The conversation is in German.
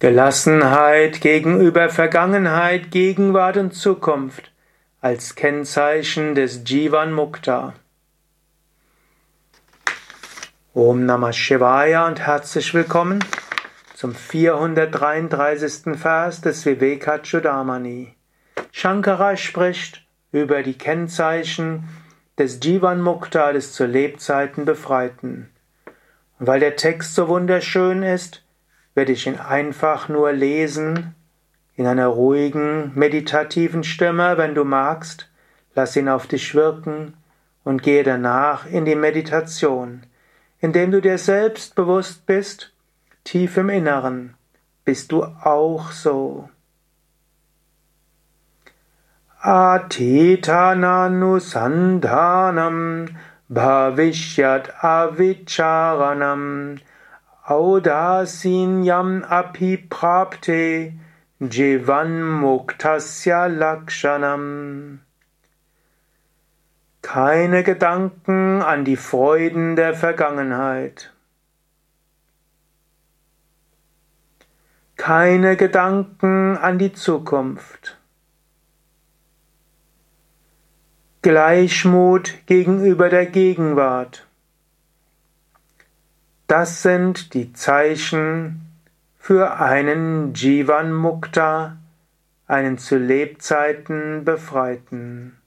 Gelassenheit gegenüber Vergangenheit, Gegenwart und Zukunft als Kennzeichen des Jivan Mukta. Om Namah Shivaya und herzlich willkommen zum 433. Vers des Vivekachudamani. Shankara spricht über die Kennzeichen des Jivan Mukta, des zu Lebzeiten Befreiten. Und weil der Text so wunderschön ist, werde ich ihn einfach nur lesen, in einer ruhigen, meditativen Stimme, wenn du magst. Lass ihn auf dich wirken und gehe danach in die Meditation, indem du dir selbst bewusst bist, tief im Inneren, bist du auch so. Atitananusandhanam bhavishyat avicharanam Audasinyam apiprapte jivan muktasya lakshanam. Keine Gedanken an die Freuden der Vergangenheit. Keine Gedanken an die Zukunft. Gleichmut gegenüber der Gegenwart. Das sind die Zeichen für einen Jivan Mukta, einen zu Lebzeiten Befreiten.